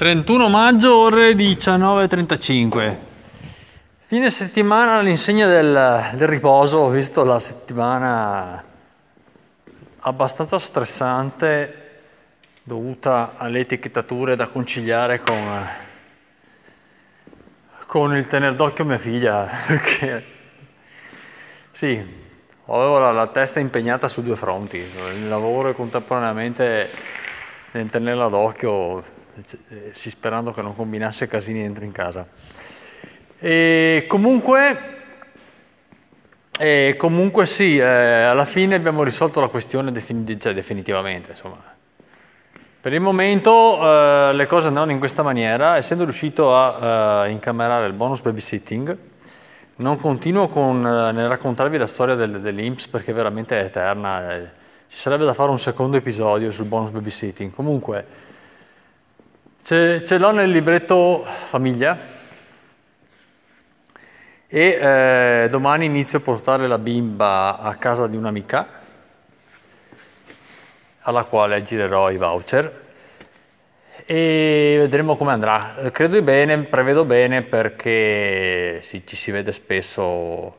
31 maggio, ore 19.35. Fine settimana all'insegna del, del riposo, ho visto la settimana abbastanza stressante dovuta alle etichettature da conciliare con, con il tenere d'occhio mia figlia, perché sì, avevo la, la testa impegnata su due fronti, il lavoro e contemporaneamente nel tenerla d'occhio eh, sì, sperando che non combinasse casini dentro in casa. E comunque, e comunque sì, eh, alla fine abbiamo risolto la questione defin- cioè definitivamente. Insomma. Per il momento eh, le cose andavano in questa maniera, essendo riuscito a uh, incamerare il bonus babysitting, non continuo con, uh, nel raccontarvi la storia del, dell'Inps perché veramente è eterna, eh, ci sarebbe da fare un secondo episodio sul bonus babysitting. Comunque, Ce, ce l'ho nel libretto famiglia e eh, domani inizio a portare la bimba a casa di un'amica alla quale girerò i voucher e vedremo come andrà. Credo bene, prevedo bene perché sì, ci si vede spesso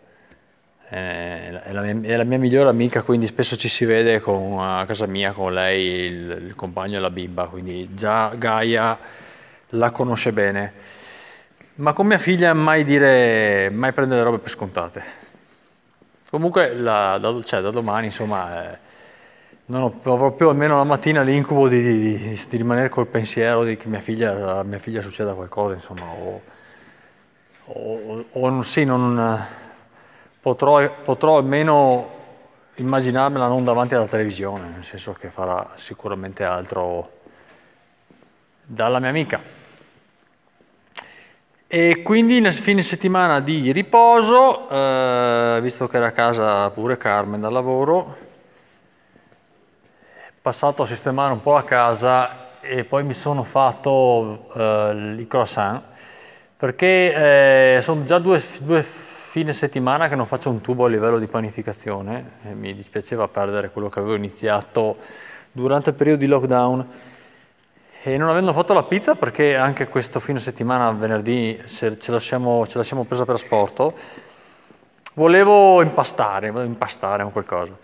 è la, mia, è la, mia, migliore amica, quindi spesso ci si vede con, a casa mia con lei, il, il compagno e la bimba, quindi già Gaia la conosce bene. Ma con mia figlia mai dire, mai prendere le robe per scontate. Comunque la, da, cioè, da, domani insomma eh, non ho, avrò più almeno la mattina l'incubo di, di, di, di, rimanere col pensiero di che mia figlia, a mia figlia succeda qualcosa, insomma, o, o, o sì, non potrò, potrò almeno immaginarmela non davanti alla televisione, nel senso che farà sicuramente altro dalla mia amica. E quindi nel fine settimana di riposo, eh, visto che era a casa pure Carmen dal lavoro, passato a sistemare un po' la casa e poi mi sono fatto eh, i croissant perché eh, sono già due, due fine settimana che non faccio un tubo a livello di panificazione, e mi dispiaceva perdere quello che avevo iniziato durante il periodo di lockdown. E non avendo fatto la pizza, perché anche questo fine settimana, venerdì, ce la siamo, ce la siamo presa per asporto, volevo impastare, impastare un qualcosa.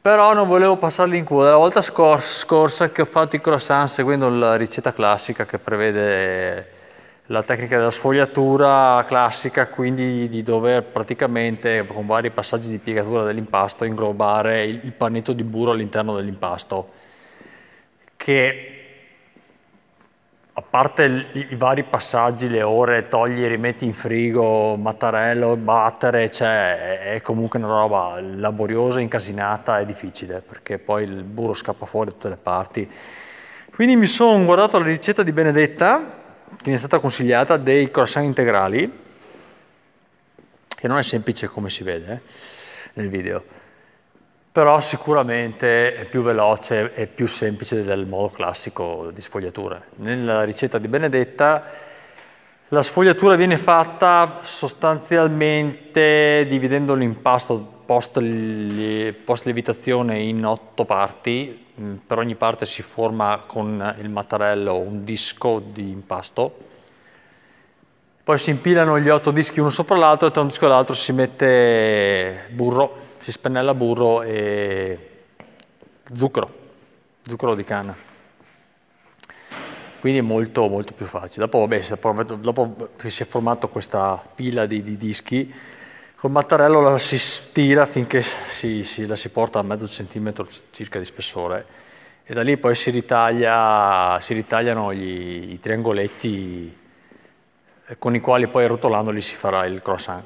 Però non volevo passarli in culo. La volta scorsa che ho fatto i croissant seguendo la ricetta classica che prevede la tecnica della sfogliatura classica, quindi di dover praticamente con vari passaggi di piegatura dell'impasto inglobare il, panetto di burro all'interno dell'impasto, che a parte i vari passaggi, le ore, togli, rimetti in frigo, mattarello, battere, cioè è comunque una roba laboriosa, incasinata e difficile, perché poi il burro scappa fuori da tutte le parti. Quindi mi sono guardato la ricetta di Benedetta, che è stata consigliata dei croissant integrali, che non è semplice come si vede eh, nel video, però sicuramente è più veloce e più semplice del modo classico di sfogliatura. Nella ricetta di Benedetta la sfogliatura viene fatta sostanzialmente dividendo l'impasto post, post lievitazione in otto parti, Mm, per ogni parte si forma con il mattarello un disco di impasto, poi si impilano gli otto dischi uno sopra l'altro e tra un disco e l'altro si mette burro, si spennella burro e zucchero, zucchero di canna. Quindi è molto, molto più facile. Dopo, vabbè, dopo che si è formata questa pila di, di dischi, Col mattarello la si stira finché si, si, la si porta a mezzo centimetro circa di spessore e da lì poi si, ritaglia, si ritagliano gli, i triangoletti con i quali poi rotolandoli si farà il croissant.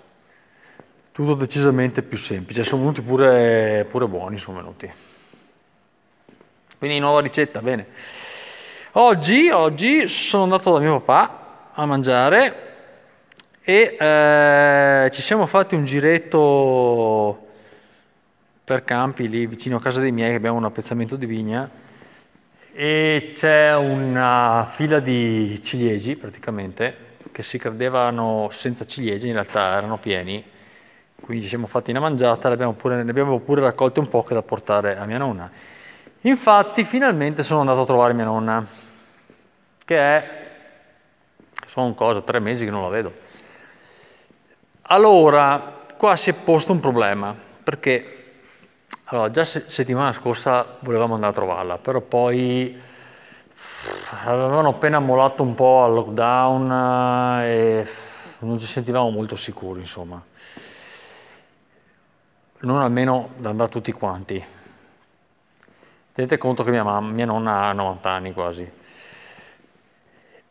Tutto decisamente più semplice, sono venuti pure, pure buoni, sono venuti. Quindi nuova ricetta, bene. Oggi, oggi sono andato da mio papà a mangiare e eh, ci siamo fatti un giretto per campi lì vicino a casa dei miei che abbiamo un appezzamento di vigna. E c'è una fila di ciliegi praticamente che si credevano senza ciliegie in realtà erano pieni. Quindi ci siamo fatti una mangiata ne abbiamo pure raccolte un po' che da portare a mia nonna. Infatti finalmente sono andato a trovare mia nonna che è, sono cosa, tre mesi che non la vedo. Allora, qua si è posto un problema, perché allora, già se, settimana scorsa volevamo andare a trovarla, però poi avevano appena mollato un po' al lockdown e non ci sentivamo molto sicuri, insomma. Non almeno da andare tutti quanti. Tenete conto che mia, mamma, mia nonna ha 90 anni quasi.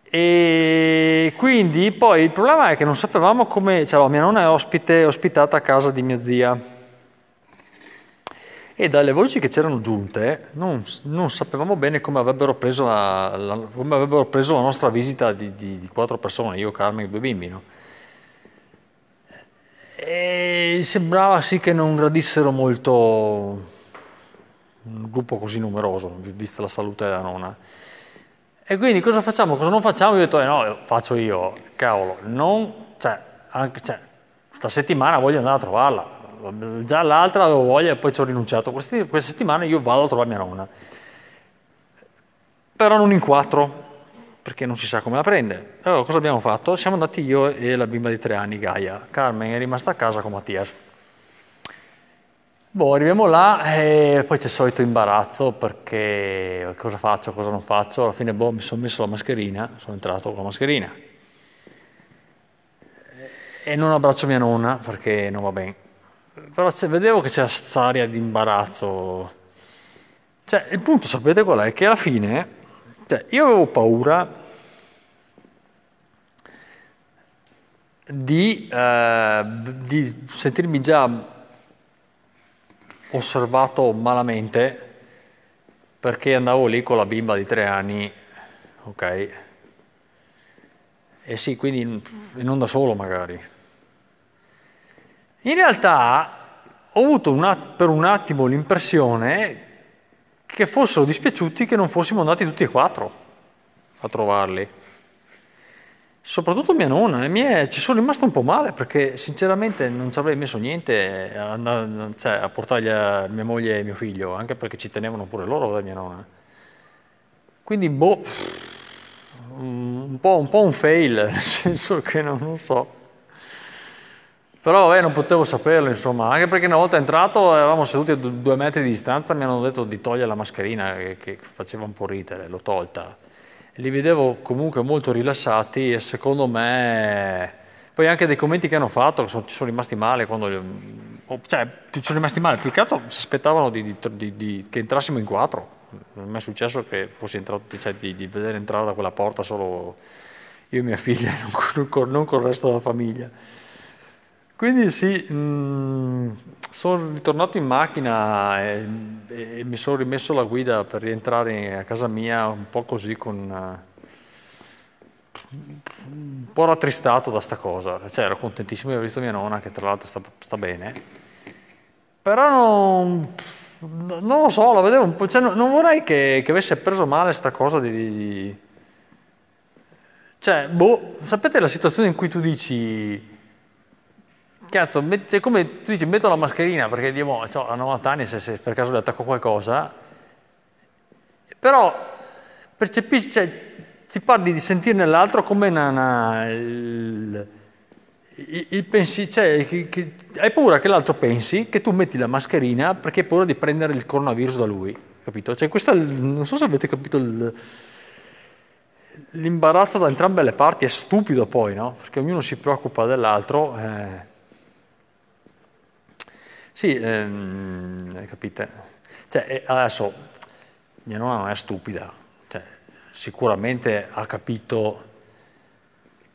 E quindi poi il problema è che non sapevamo come, cioè, mia nonna è ospite, ospitata a casa di mia zia e dalle voci che c'erano giunte non, non sapevamo bene come avrebbero, preso la, la, come avrebbero preso la nostra visita di, di, di, quattro persone, io, Carmen e due bimbi. No? E sembrava sì che non gradissero molto un gruppo così numeroso, vista la salute della nonna. E quindi cosa facciamo? Cosa non facciamo? Io ho detto, eh no, faccio io, cavolo, non, cioè, anche, cioè, questa settimana voglio andare a trovarla, già l'altra avevo voglia e poi ci ho rinunciato. Queste, questa settimana io vado a trovare mia nonna, però non in quattro, perché non si sa come la prende. Allora cosa abbiamo fatto? Siamo andati io e la bimba di tre anni, Gaia. Carmen è rimasta a casa con Mattias. Boh, arriviamo là e poi c'è il solito imbarazzo perché cosa faccio, cosa non faccio. Alla fine boh, mi sono messo la mascherina, sono entrato con la mascherina. E non abbraccio mia nonna perché non va bene però vedevo che c'era questa aria di imbarazzo. Cioè, il punto sapete qual è? Che alla fine, cioè, io avevo paura di, eh, di sentirmi già osservato malamente perché andavo lì con la bimba di tre anni, ok? E sì, quindi non da solo magari. In realtà ho avuto un per un attimo l'impressione che fossero dispiaciuti che non fossimo andati tutti e quattro a trovarli. Soprattutto mia nonna, e mie, ci sono rimasto un po' male perché sinceramente non ci avrei messo niente a, a, cioè, a portargli a mia moglie e mio figlio, anche perché ci tenevano pure loro da mia nonna. Quindi, boh, un po', un, po un fail, nel senso che non, non so. Però vabbè, non potevo saperlo, insomma, anche perché una volta entrato eravamo seduti a due metri di distanza, mi hanno detto di togliere la mascherina, che, che faceva un po' ridere, l'ho tolta. Li vedevo comunque molto rilassati e secondo me... Poi anche dei commenti che hanno fatto, sono, ci sono rimasti male quando... Cioè, ci sono rimasti male, più che altro si aspettavano di, di, di, che entrassimo in quattro. Non mi è successo che fossi entrato, cioè, di, vedere entrare da quella porta solo io e mia figlia, non con, non con il resto della famiglia. Quindi sì, mm, sono ritornato in macchina e, e, mi sono rimesso la guida per rientrare a casa mia un po' così con... Uh, un po' rattristato da sta cosa, cioè ero contentissimo di aver visto mia nonna che tra l'altro sta, sta bene, però non, non, lo so, la vedevo un po', cioè, non, non vorrei che, che, avesse preso male sta cosa di, di... Cioè, boh, sapete la situazione in cui tu dici Cazzo, è come tu dici, metto la mascherina perché Dio, cioè, a 90 anni se, se, per caso le attacco qualcosa, però percepisci, cioè, ti parli di sentire nell'altro come una, una, il, il, il pensi, cioè, che, che, hai paura che l'altro pensi che tu metti la mascherina perché hai paura di prendere il coronavirus da lui, capito? Cioè, questo non so se avete capito il, l'imbarazzo da entrambe le parti, è stupido poi, no? Perché ognuno si preoccupa dell'altro. Eh, sì, ehm, capite? Cioè, eh, adesso mia nonna non è stupida, cioè, sicuramente ha capito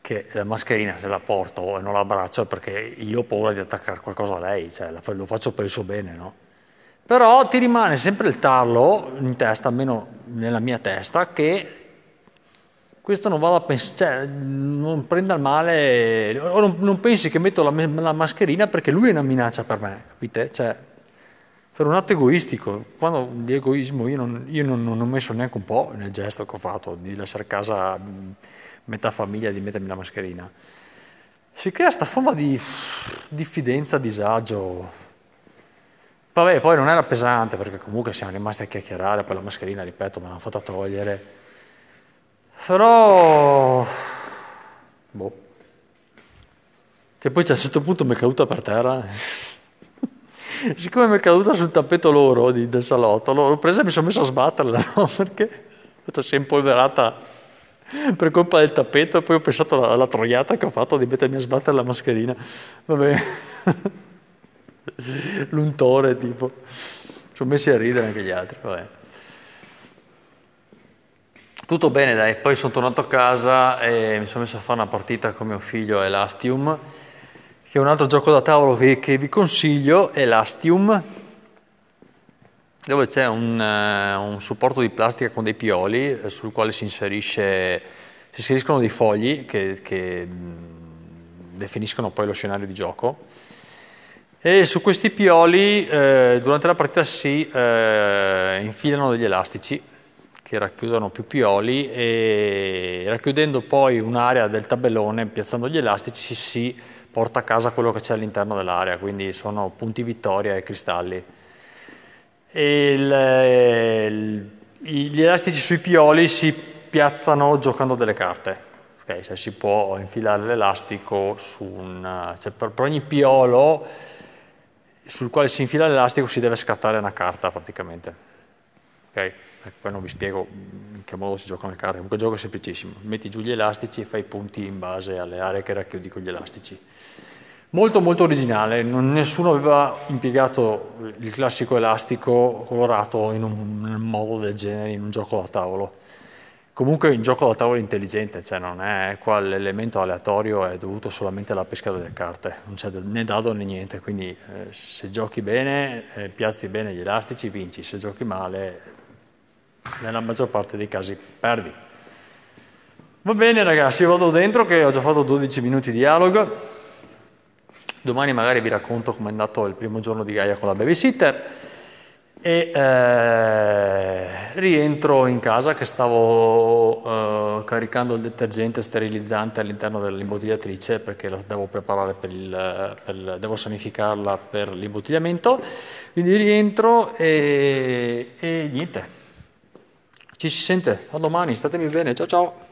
che la mascherina se la porto e non la abbraccio perché io ho paura di attaccare qualcosa a lei, cioè, lo faccio per il suo bene, no? Però ti rimane sempre il tarlo in testa, almeno nella mia testa, che questo non vada a pensare, cioè, non prenda male, o non, non pensi che metto la, la, mascherina perché lui è una minaccia per me, capite? Cioè, per un atto egoistico, quando di egoismo io, non, io non, non, ho messo neanche un po' nel gesto che ho fatto di lasciare a casa metà famiglia e di mettermi la mascherina. Si crea questa forma di diffidenza, disagio. Vabbè, poi non era pesante perché comunque siamo rimasti a chiacchierare, poi la mascherina, ripeto, me l'hanno fatta togliere Però... Boh. Cioè poi a un certo punto mi è caduta per terra. Siccome mi è caduta sul tappeto loro di, del salotto, l'ho presa e mi sono messo a sbatterla, no? Perché si è impolverata per colpa del tappeto poi ho pensato alla, alla troiata che ho fatto di mettermi a sbattere la mascherina. Vabbè. L'untore tipo. Sono messi a ridere anche gli altri, vabbè. Tutto bene, dai. Poi sono tornato a casa e mi sono messo a fare una partita con mio figlio Elastium, che è un altro gioco da tavolo che, che vi consiglio, Elastium, dove c'è un, uh, un, supporto di plastica con dei pioli eh, sul quale si, inserisce, si inseriscono dei fogli che, che mh, definiscono poi lo scenario di gioco. E su questi pioli eh, durante la partita si eh, infilano degli elastici che racchiudono più pioli e racchiudendo poi un'area del tabellone, piazzando gli elastici, si porta a casa quello che c'è all'interno dell'area, quindi sono punti vittoria e cristalli. E il, il, gli elastici sui pioli si piazzano giocando delle carte. Okay, cioè si può infilare l'elastico su un... Cioè per, per ogni piolo sul quale si infila l'elastico si deve scattare una carta praticamente. Okay? Poi non vi spiego in che modo si giocano le carte, comunque il gioco è semplicissimo, metti giù gli elastici e fai i punti in base alle aree che racchiudi con gli elastici. Molto molto originale, non, nessuno aveva impiegato il classico elastico colorato in un, in un modo del genere in un gioco da tavolo. Comunque è un gioco da tavolo intelligente, cioè non è qua l'elemento aleatorio è dovuto solamente alla pesca delle carte, non c'è né dado né niente, quindi eh, se giochi bene, eh, piazzi bene gli elastici, vinci, se giochi male, nella maggior parte dei casi perdi. Va bene ragazzi, vado dentro che ho già fatto 12 minuti di dialogo, domani magari vi racconto com'è andato il primo giorno di Gaia con la babysitter e eh, rientro in casa che stavo eh, caricando il detergente sterilizzante all'interno dell'imbottigliatrice perché lo devo preparare per il, per, devo sanificarla per l'imbottigliamento quindi rientro e, e niente ci si sente? A domani statemi bene. Ciao ciao